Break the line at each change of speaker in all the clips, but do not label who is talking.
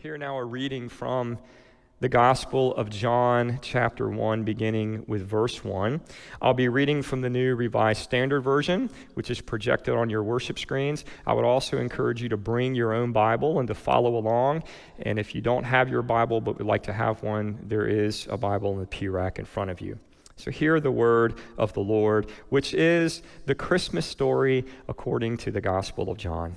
Here now a reading from the Gospel of John, chapter 1, beginning with verse 1. I'll be reading from the New Revised Standard Version, which is projected on your worship screens. I would also encourage you to bring your own Bible and to follow along. And if you don't have your Bible but would like to have one, there is a Bible in the pew rack in front of you. So, hear the word of the Lord, which is the Christmas story according to the Gospel of John.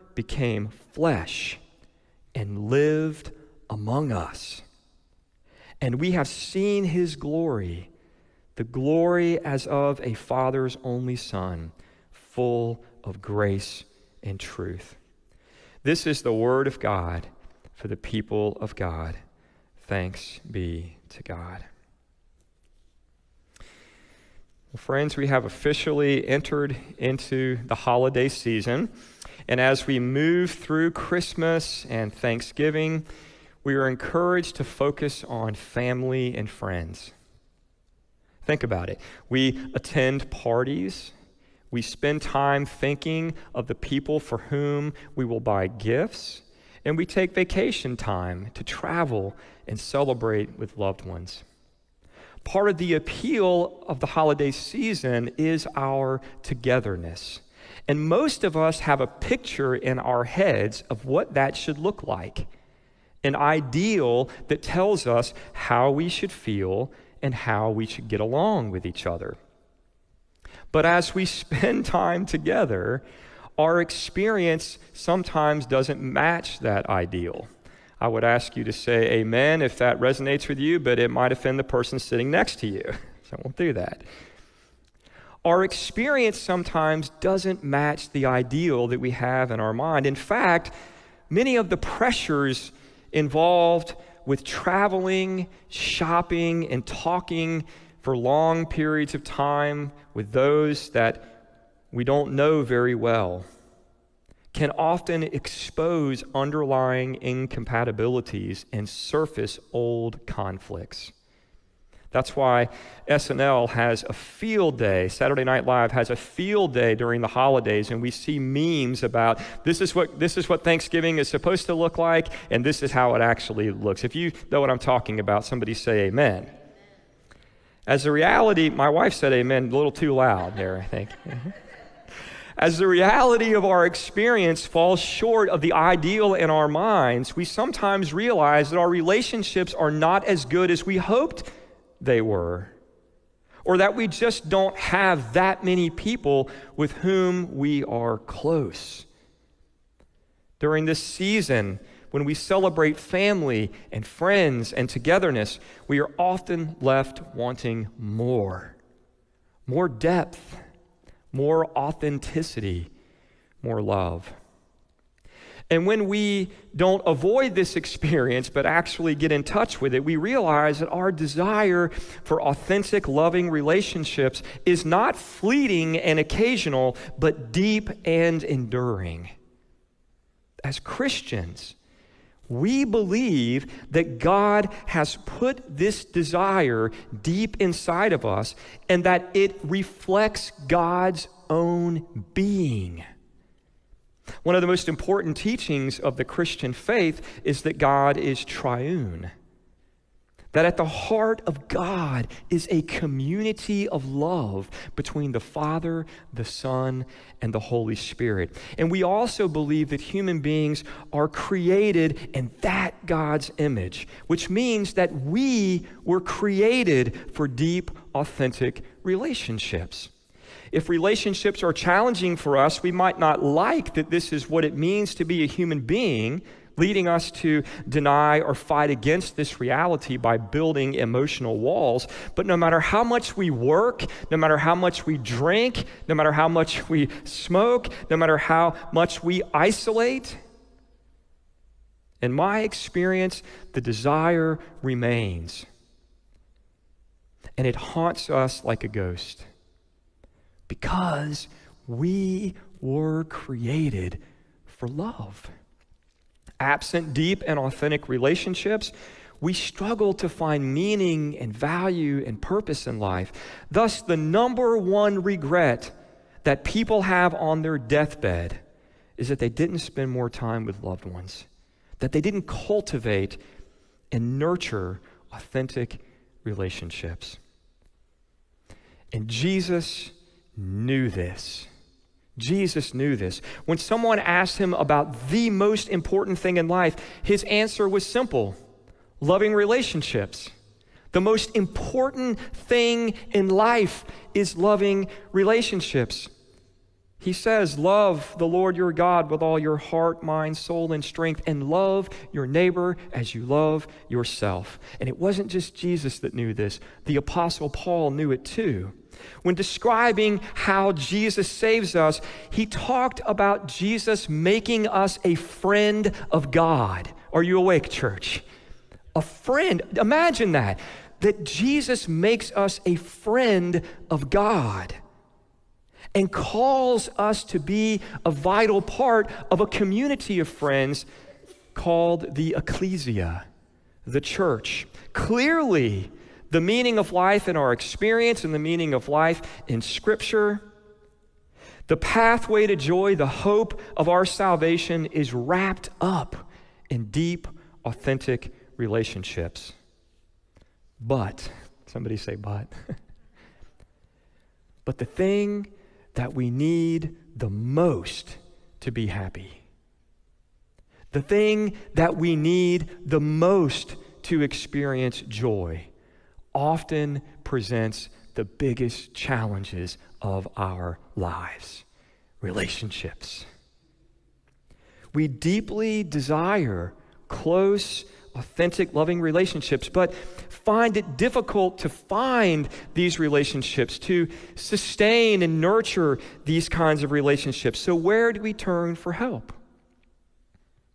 became flesh and lived among us. And we have seen his glory, the glory as of a father's only son, full of grace and truth. This is the word of God for the people of God. Thanks be to God. Well, friends, we have officially entered into the holiday season. And as we move through Christmas and Thanksgiving, we are encouraged to focus on family and friends. Think about it. We attend parties. We spend time thinking of the people for whom we will buy gifts. And we take vacation time to travel and celebrate with loved ones. Part of the appeal of the holiday season is our togetherness. And most of us have a picture in our heads of what that should look like an ideal that tells us how we should feel and how we should get along with each other. But as we spend time together, our experience sometimes doesn't match that ideal. I would ask you to say amen if that resonates with you, but it might offend the person sitting next to you. So I won't do that our experience sometimes doesn't match the ideal that we have in our mind. In fact, many of the pressures involved with traveling, shopping, and talking for long periods of time with those that we don't know very well can often expose underlying incompatibilities and surface old conflicts. That's why SNL has a field day. Saturday Night Live has a field day during the holidays, and we see memes about this is what this is what Thanksgiving is supposed to look like, and this is how it actually looks. If you know what I'm talking about, somebody say amen. As a reality, my wife said amen a little too loud there, I think. As the reality of our experience falls short of the ideal in our minds, we sometimes realize that our relationships are not as good as we hoped they were, or that we just don't have that many people with whom we are close. During this season, when we celebrate family and friends and togetherness, we are often left wanting more more depth, more authenticity, more love. And when we don't avoid this experience, but actually get in touch with it, we realize that our desire for authentic, loving relationships is not fleeting and occasional, but deep and enduring. As Christians, We believe that God has put this desire deep inside of us and that it reflects God's own being. One of the most important teachings of the Christian faith is that God is triune. That at the heart of God is a community of love between the Father, the Son, and the Holy Spirit. And we also believe that human beings are created in that God's image, which means that we were created for deep, authentic relationships. If relationships are challenging for us, we might not like that this is what it means to be a human being, leading us to deny or fight against this reality by building emotional walls. But no matter how much we work, no matter how much we drink, no matter how much we smoke, no matter how much we isolate, in my experience, the desire remains. And it haunts us like a ghost because we were created for love. Absent deep and authentic relationships, we struggle to find meaning and value and purpose in life. Thus, the number one regret that people have on their deathbed is that they didn't spend more time with loved ones, that they didn't cultivate and nurture authentic relationships. And Jesus knew this. Jesus knew this. When someone asked him about the most important thing in life, his answer was simple loving relationships. The most important thing in life is loving relationships. He says, Love the Lord your God with all your heart, mind, soul, and strength, and love your neighbor as you love yourself. And it wasn't just Jesus that knew this, the Apostle Paul knew it too. When describing how Jesus saves us, he talked about Jesus making us a friend of God. Are you awake, church? A friend. Imagine that. That Jesus makes us a friend of God and calls us to be a vital part of a community of friends called the ecclesia, the church. Clearly, the meaning of life in our experience and the meaning of life in Scripture. The pathway to joy, the hope of our salvation is wrapped up in deep, authentic relationships. But, somebody say, but. but the thing that we need the most to be happy, the thing that we need the most to experience joy, often presents the biggest challenges of our lives relationships. We deeply desire close, authentic, loving relationships, but find it difficult to find these relationships, to sustain and nurture these kinds of relationships. So, where do we turn for help?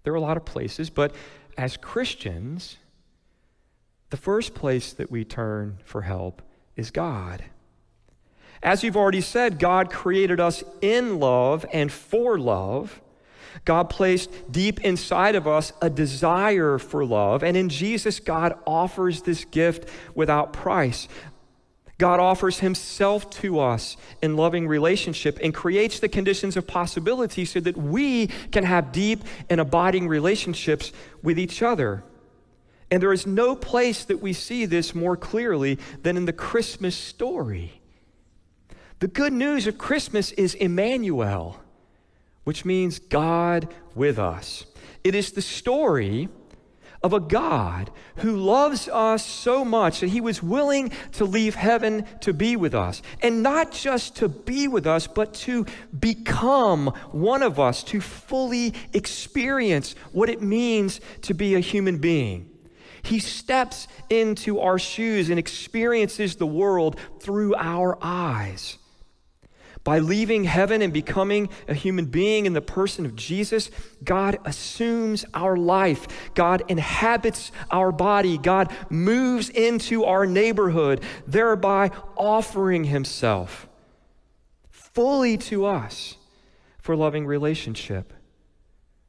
There are a lot of places, but as Christians, the first place that we turn for help is God. As you've already said, God created us in love and for love. God placed deep inside of us a desire for love. And in Jesus, God offers this gift without price. God offers Himself to us in loving relationship and creates the conditions of possibility so that we can have deep and abiding relationships with each other. And there is no place that we see this more clearly than in the Christmas story. The good news of Christmas is Emmanuel, which means God with us. It is the story of a God who loves us so much that he was willing to leave heaven to be with us. And not just to be with us, but to become one of us, to fully experience what it means to be a human being. He steps into our shoes and experiences the world through our eyes. By leaving heaven and becoming a human being in the person of Jesus, God assumes our life. God inhabits our body. God moves into our neighborhood, thereby offering himself fully to us for loving relationship,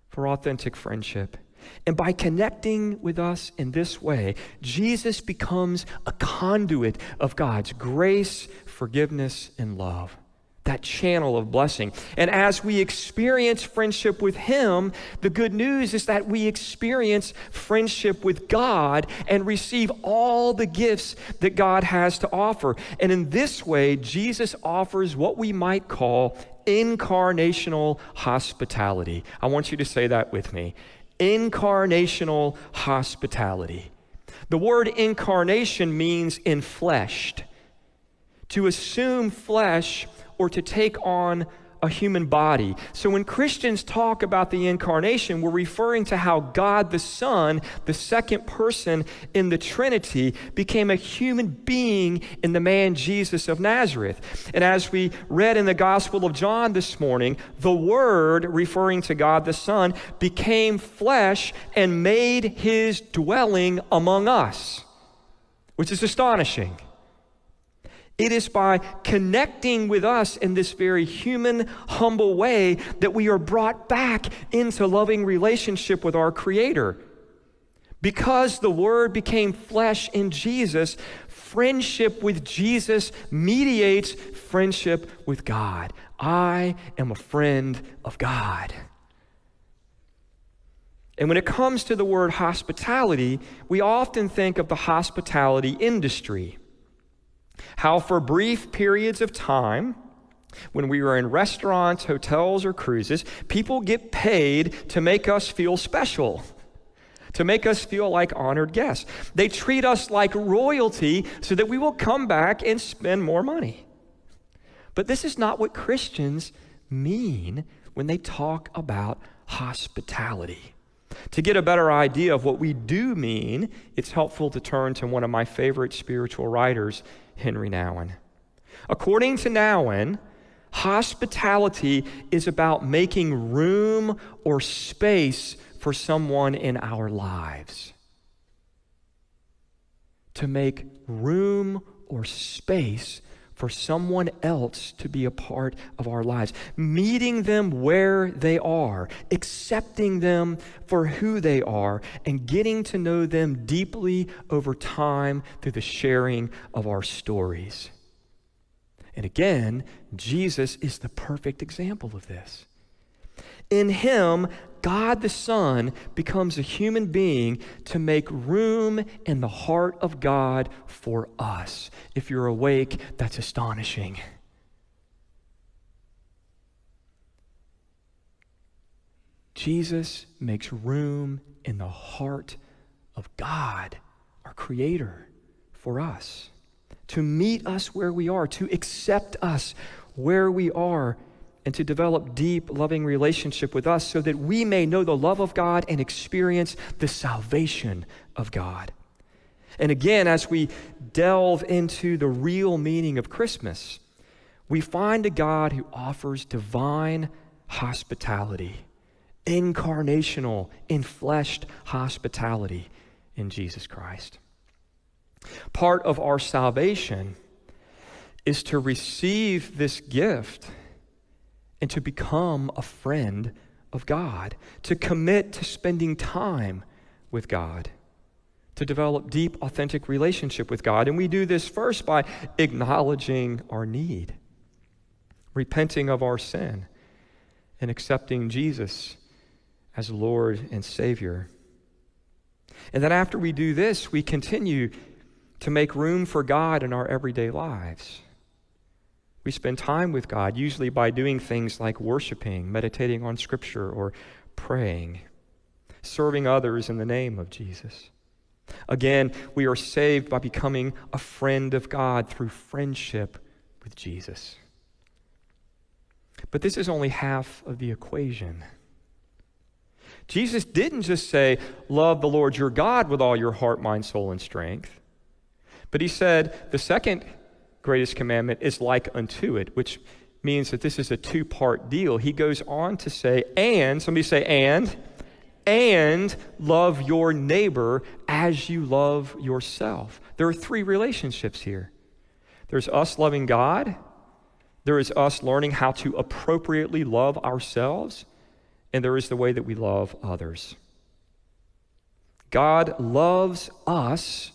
for authentic friendship. And by connecting with us in this way, Jesus becomes a conduit of God's grace, forgiveness, and love. That channel of blessing. And as we experience friendship with Him, the good news is that we experience friendship with God and receive all the gifts that God has to offer. And in this way, Jesus offers what we might call incarnational hospitality. I want you to say that with me incarnational hospitality. The word incarnation means enfleshed. To assume flesh or to take on a human body. So when Christians talk about the incarnation, we're referring to how God the Son, the second person in the Trinity, became a human being in the man Jesus of Nazareth. And as we read in the Gospel of John this morning, the Word, referring to God the Son, became flesh and made his dwelling among us, which is astonishing. It is by connecting with us in this very human, humble way that we are brought back into loving relationship with our Creator. Because the Word became flesh in Jesus, friendship with Jesus mediates friendship with God. I am a friend of God. And when it comes to the word hospitality, we often think of the hospitality industry. How, for brief periods of time, when we are in restaurants, hotels, or cruises, people get paid to make us feel special, to make us feel like honored guests. They treat us like royalty so that we will come back and spend more money. But this is not what Christians mean when they talk about hospitality. To get a better idea of what we do mean, it's helpful to turn to one of my favorite spiritual writers, Henri Nouwen. According to Nouwen, hospitality is about making room or space for someone in our lives. To make room or space for someone else to be a part of our lives, meeting them where they are, accepting them for who they are, and getting to know them deeply over time through the sharing of our stories. And again, Jesus is the perfect example of this. In him, God the Son becomes a human being to make room in the heart of God for us. If you're awake, that's astonishing. Jesus makes room in the heart of God, our Creator, for us, to meet us where we are, to accept us where we are and to develop deep, loving relationship with us so that we may know the love of God and experience the salvation of God. And again, as we delve into the real meaning of Christmas, we find a God who offers divine hospitality, incarnational, enfleshed hospitality in Jesus Christ. Part of our salvation is to receive this gift and to become a friend of God, to commit to spending time with God, to develop deep, authentic relationship with God. And we do this first by acknowledging our need, repenting of our sin, and accepting Jesus as Lord and Savior. And then after we do this, we continue to make room for God in our everyday lives. We spend time with God, usually by doing things like worshiping, meditating on Scripture, or praying, serving others in the name of Jesus. Again, we are saved by becoming a friend of God through friendship with Jesus. But this is only half of the equation. Jesus didn't just say, Love the Lord your God with all your heart, mind, soul, and strength. But he said, the second greatest commandment is like unto it, which means that this is a two part deal. He goes on to say, and, somebody say, and, and love your neighbor as you love yourself. There are three relationships here there's us loving God, there is us learning how to appropriately love ourselves, and there is the way that we love others. God loves us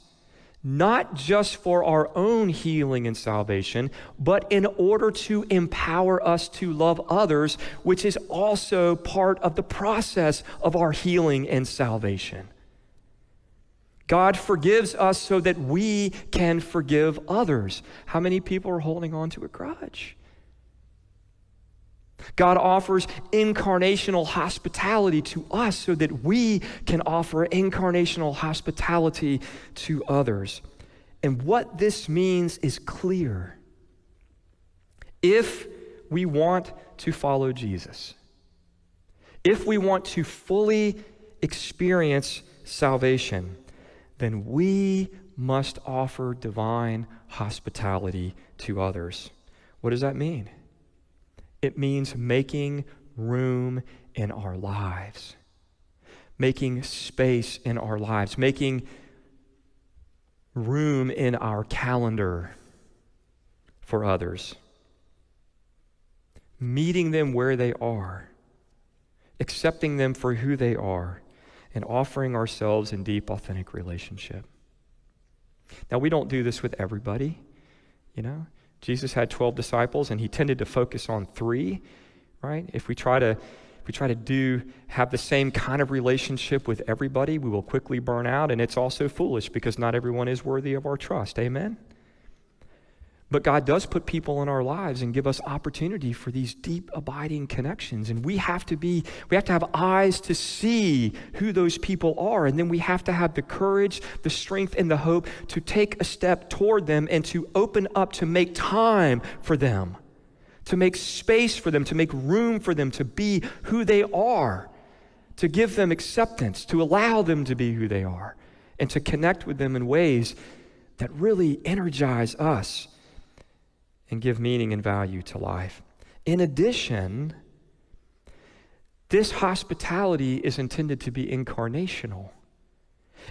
not just for our own healing and salvation, but in order to empower us to love others, which is also part of the process of our healing and salvation. God forgives us so that we can forgive others. How many people are holding on to a grudge? God offers incarnational hospitality to us so that we can offer incarnational hospitality to others. And what this means is clear. If we want to follow Jesus, if we want to fully experience salvation, then we must offer divine hospitality to others. What does that mean? It means making room in our lives, making space in our lives, making room in our calendar for others, meeting them where they are, accepting them for who they are, and offering ourselves in deep, authentic relationship. Now, we don't do this with everybody, you know. Jesus had 12 disciples and he tended to focus on three, right? If we try to if we try to do have the same kind of relationship with everybody, we will quickly burn out and it's also foolish because not everyone is worthy of our trust. Amen. But God does put people in our lives and give us opportunity for these deep abiding connections. And we have to be, we have to have eyes to see who those people are. And then we have to have the courage, the strength, and the hope to take a step toward them and to open up to make time for them, to make space for them, to make room for them to be who they are, to give them acceptance, to allow them to be who they are, and to connect with them in ways that really energize us and give meaning and value to life. In addition, this hospitality is intended to be incarnational.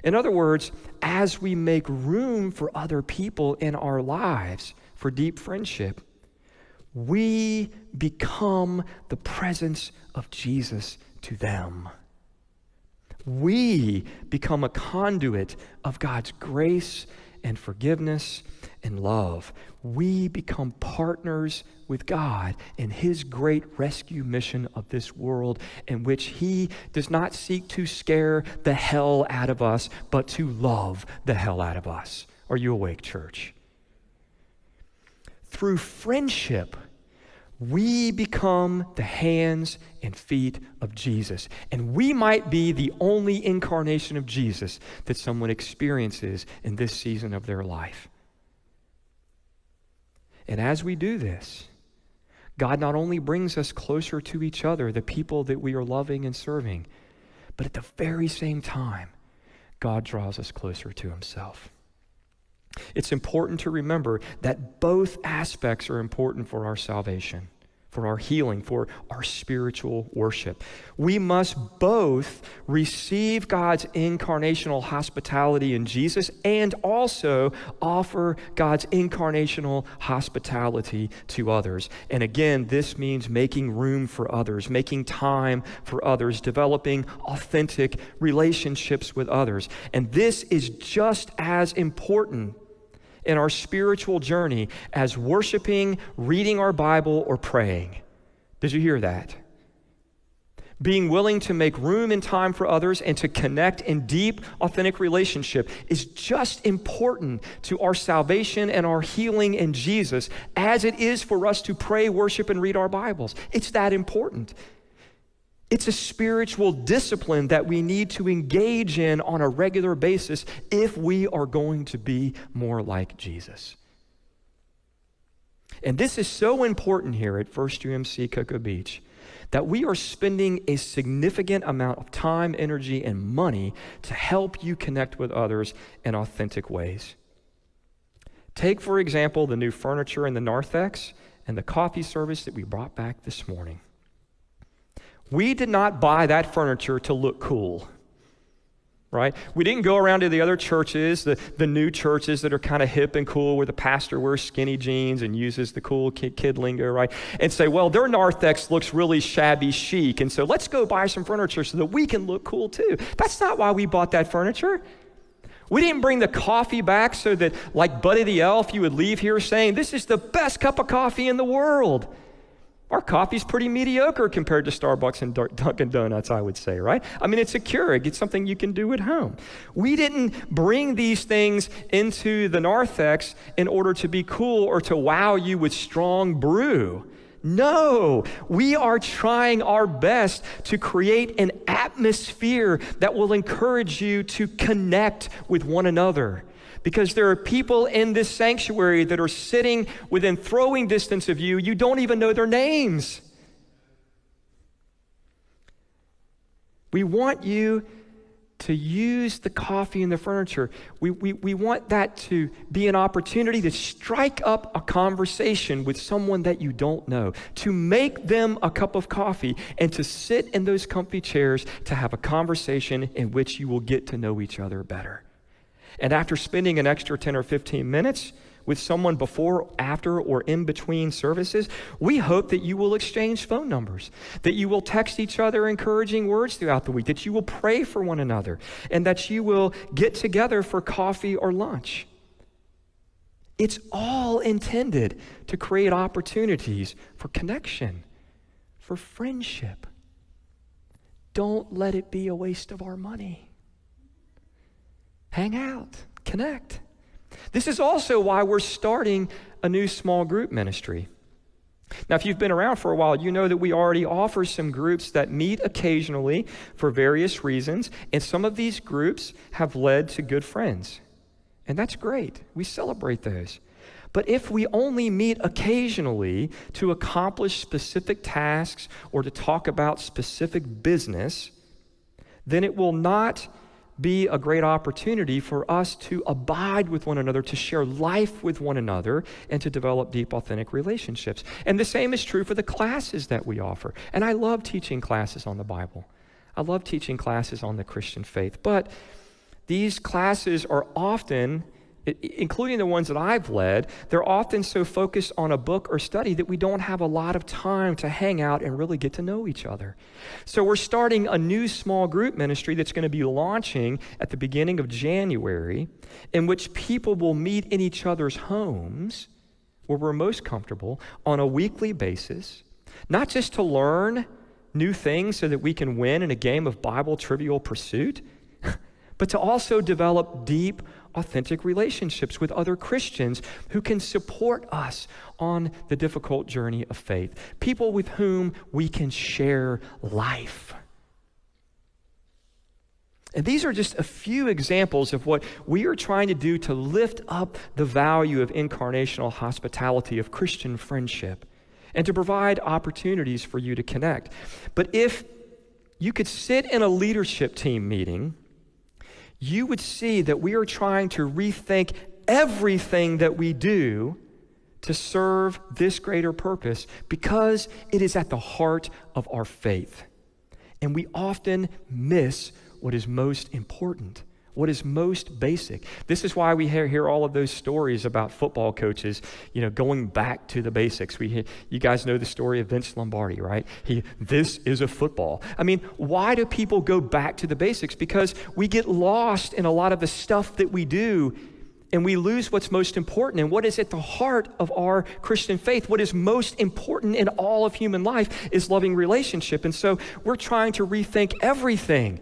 In other words, as we make room for other people in our lives for deep friendship, we become the presence of Jesus to them. We become a conduit of God's grace and forgiveness and love. We become partners with God in His great rescue mission of this world, in which He does not seek to scare the hell out of us, but to love the hell out of us. Are you awake, church? Through friendship, we become the hands and feet of Jesus. And we might be the only incarnation of Jesus that someone experiences in this season of their life. And as we do this, God not only brings us closer to each other, the people that we are loving and serving, but at the very same time, God draws us closer to Himself. It's important to remember that both aspects are important for our salvation for our healing, for our spiritual worship. We must both receive God's incarnational hospitality in Jesus and also offer God's incarnational hospitality to others. And again, this means making room for others, making time for others, developing authentic relationships with others. And this is just as important in our spiritual journey as worshiping, reading our Bible, or praying. Did you hear that? Being willing to make room and time for others and to connect in deep, authentic relationship is just important to our salvation and our healing in Jesus as it is for us to pray, worship, and read our Bibles. It's that important. It's a spiritual discipline that we need to engage in on a regular basis if we are going to be more like Jesus. And this is so important here at First UMC Cocoa Beach that we are spending a significant amount of time, energy, and money to help you connect with others in authentic ways. Take, for example, the new furniture in the narthex and the coffee service that we brought back this morning. We did not buy that furniture to look cool. right? We didn't go around to the other churches, the, the new churches that are kind of hip and cool where the pastor wears skinny jeans and uses the cool kid, kid lingo, right? And say, well, their narthex looks really shabby chic, and so let's go buy some furniture so that we can look cool too. That's not why we bought that furniture. We didn't bring the coffee back so that, like Buddy the Elf, you would leave here saying, This is the best cup of coffee in the world. Our coffee's pretty mediocre compared to Starbucks and Dunkin' Donuts, I would say, right? I mean, it's a Keurig. It's something you can do at home. We didn't bring these things into the narthex in order to be cool or to wow you with strong brew. No, we are trying our best to create an atmosphere that will encourage you to connect with one another because there are people in this sanctuary that are sitting within throwing distance of you. You don't even know their names. We want you to use the coffee and the furniture. We, we, we want that to be an opportunity to strike up a conversation with someone that you don't know, to make them a cup of coffee, and to sit in those comfy chairs to have a conversation in which you will get to know each other better. And after spending an extra 10 or 15 minutes with someone before, after, or in between services, we hope that you will exchange phone numbers, that you will text each other encouraging words throughout the week, that you will pray for one another, and that you will get together for coffee or lunch. It's all intended to create opportunities for connection, for friendship. Don't let it be a waste of our money. Hang out, connect. This is also why we're starting a new small group ministry. Now, if you've been around for a while, you know that we already offer some groups that meet occasionally for various reasons, and some of these groups have led to good friends. And that's great. We celebrate those. But if we only meet occasionally to accomplish specific tasks or to talk about specific business, then it will not be a great opportunity for us to abide with one another, to share life with one another, and to develop deep, authentic relationships. And the same is true for the classes that we offer. And I love teaching classes on the Bible, I love teaching classes on the Christian faith. But these classes are often including the ones that I've led, they're often so focused on a book or study that we don't have a lot of time to hang out and really get to know each other. So we're starting a new small group ministry that's going to be launching at the beginning of January, in which people will meet in each other's homes where we're most comfortable on a weekly basis, not just to learn new things so that we can win in a game of Bible trivial pursuit, but to also develop deep, authentic relationships with other Christians who can support us on the difficult journey of faith, people with whom we can share life. And these are just a few examples of what we are trying to do to lift up the value of incarnational hospitality, of Christian friendship, and to provide opportunities for you to connect. But if you could sit in a leadership team meeting you would see that we are trying to rethink everything that we do to serve this greater purpose because it is at the heart of our faith. And we often miss what is most important what is most basic. This is why we hear, hear all of those stories about football coaches, you know, going back to the basics. We, you guys know the story of Vince Lombardi, right? He, this is a football. I mean, why do people go back to the basics? Because we get lost in a lot of the stuff that we do and we lose what's most important. And what is at the heart of our Christian faith, what is most important in all of human life, is loving relationship. And so we're trying to rethink everything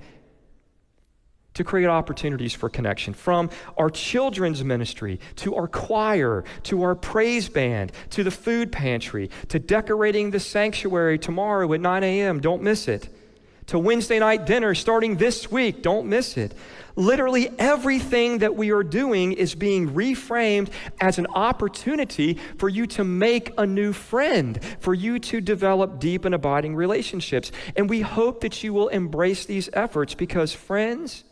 to create opportunities for connection from our children's ministry to our choir to our praise band to the food pantry to decorating the sanctuary tomorrow at 9 a.m. Don't miss it. To Wednesday night dinner starting this week. Don't miss it. Literally everything that we are doing is being reframed as an opportunity for you to make a new friend, for you to develop deep and abiding relationships. And we hope that you will embrace these efforts because, friends,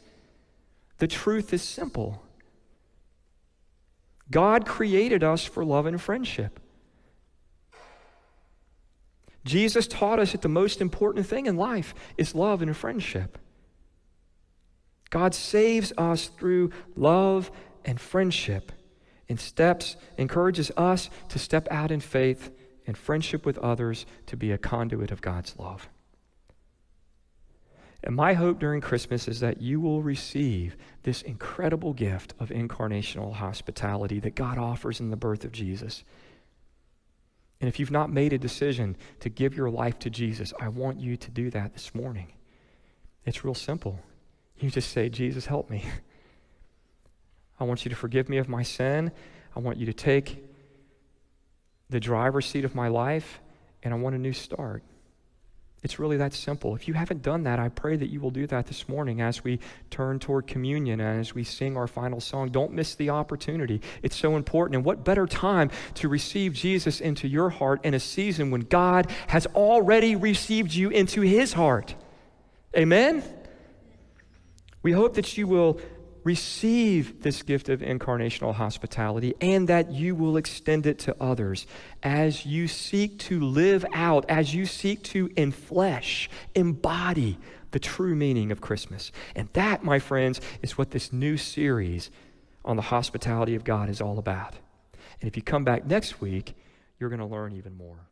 the truth is simple God created us for love and friendship. Jesus taught us that the most important thing in life is love and friendship. God saves us through love and friendship and steps, encourages us to step out in faith and friendship with others to be a conduit of God's love. And my hope during Christmas is that you will receive this incredible gift of incarnational hospitality that God offers in the birth of Jesus. And if you've not made a decision to give your life to Jesus, I want you to do that this morning. It's real simple. You just say, Jesus, help me. I want you to forgive me of my sin. I want you to take the driver's seat of my life, and I want a new start. It's really that simple. If you haven't done that, I pray that you will do that this morning as we turn toward communion and as we sing our final song. Don't miss the opportunity. It's so important. And what better time to receive Jesus into your heart in a season when God has already received you into his heart? Amen? We hope that you will receive this gift of incarnational hospitality and that you will extend it to others as you seek to live out, as you seek to enflesh, embody the true meaning of Christmas. And that, my friends, is what this new series on the hospitality of God is all about. And if you come back next week, you're going to learn even more.